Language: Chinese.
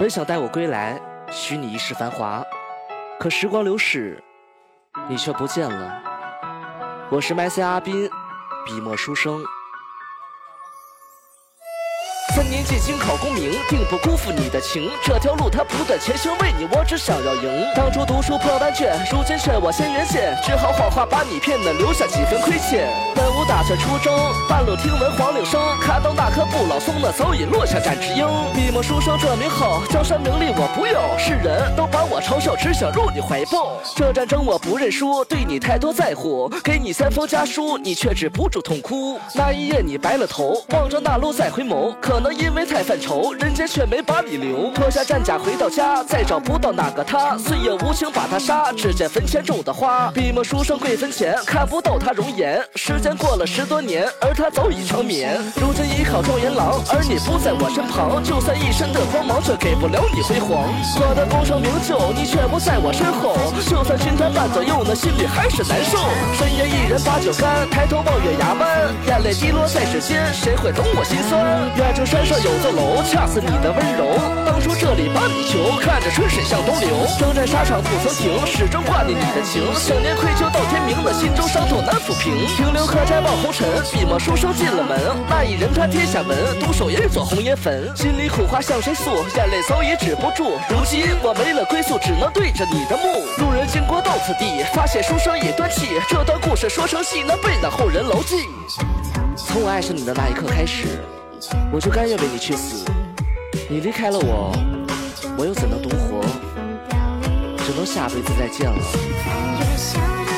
本想带我归来，许你一世繁华，可时光流逝，你却不见了。我是麦 C 阿斌，笔墨书生。年进京考功名，定不辜负你的情。这条路它不断前行，为你我只想要赢。当初读书破万卷，如今劝我先缘线，只好谎话把你骗得留下几分亏欠。本无打算出征，半路听闻黄岭声，看到那棵不老松，那早已落下展翅鹰。笔墨书生这名号，江山名利我不要，世人都把我嘲笑，只想入你怀抱。这战争我不认输，对你太多在乎，给你三封家书，你却止不住痛哭。那一夜你白了头，望着那路再回眸，可能因为太犯愁，人间却没把你留。脱下战甲回到家，再找不到那个他。岁月无情把他杀，只见坟前种的花。笔墨书生跪坟前，看不到他容颜。时间过了十多年，而他早已长眠。如今依靠状元郎，而你不在我身旁。就算一身的光芒，却给不了你辉煌。我的功成名就，你却不在我身后。就算军团伴左右，那心里还是难受。深夜一人把酒干，抬头望月牙弯，眼泪滴落在指尖，谁会懂我心酸？远处。山上有座楼，恰似你的温柔。当初这里把你求，看着春水向东流。征战沙场不曾停，始终挂念你的情。想念愧疚到天明，那心中伤痛难抚平。停留客栈望红尘，笔墨书生进了门。那一人他天下门，独守一座红颜坟。心里苦话向谁诉？眼泪早已止不住。如今我没了归宿，只能对着你的墓。路人经过到此地，发现书生已断气。这段故事说成戏，能被那后人牢记。从我爱上你的那一刻开始。我就甘愿为你去死，你离开了我，我又怎能独活？只能下辈子再见了。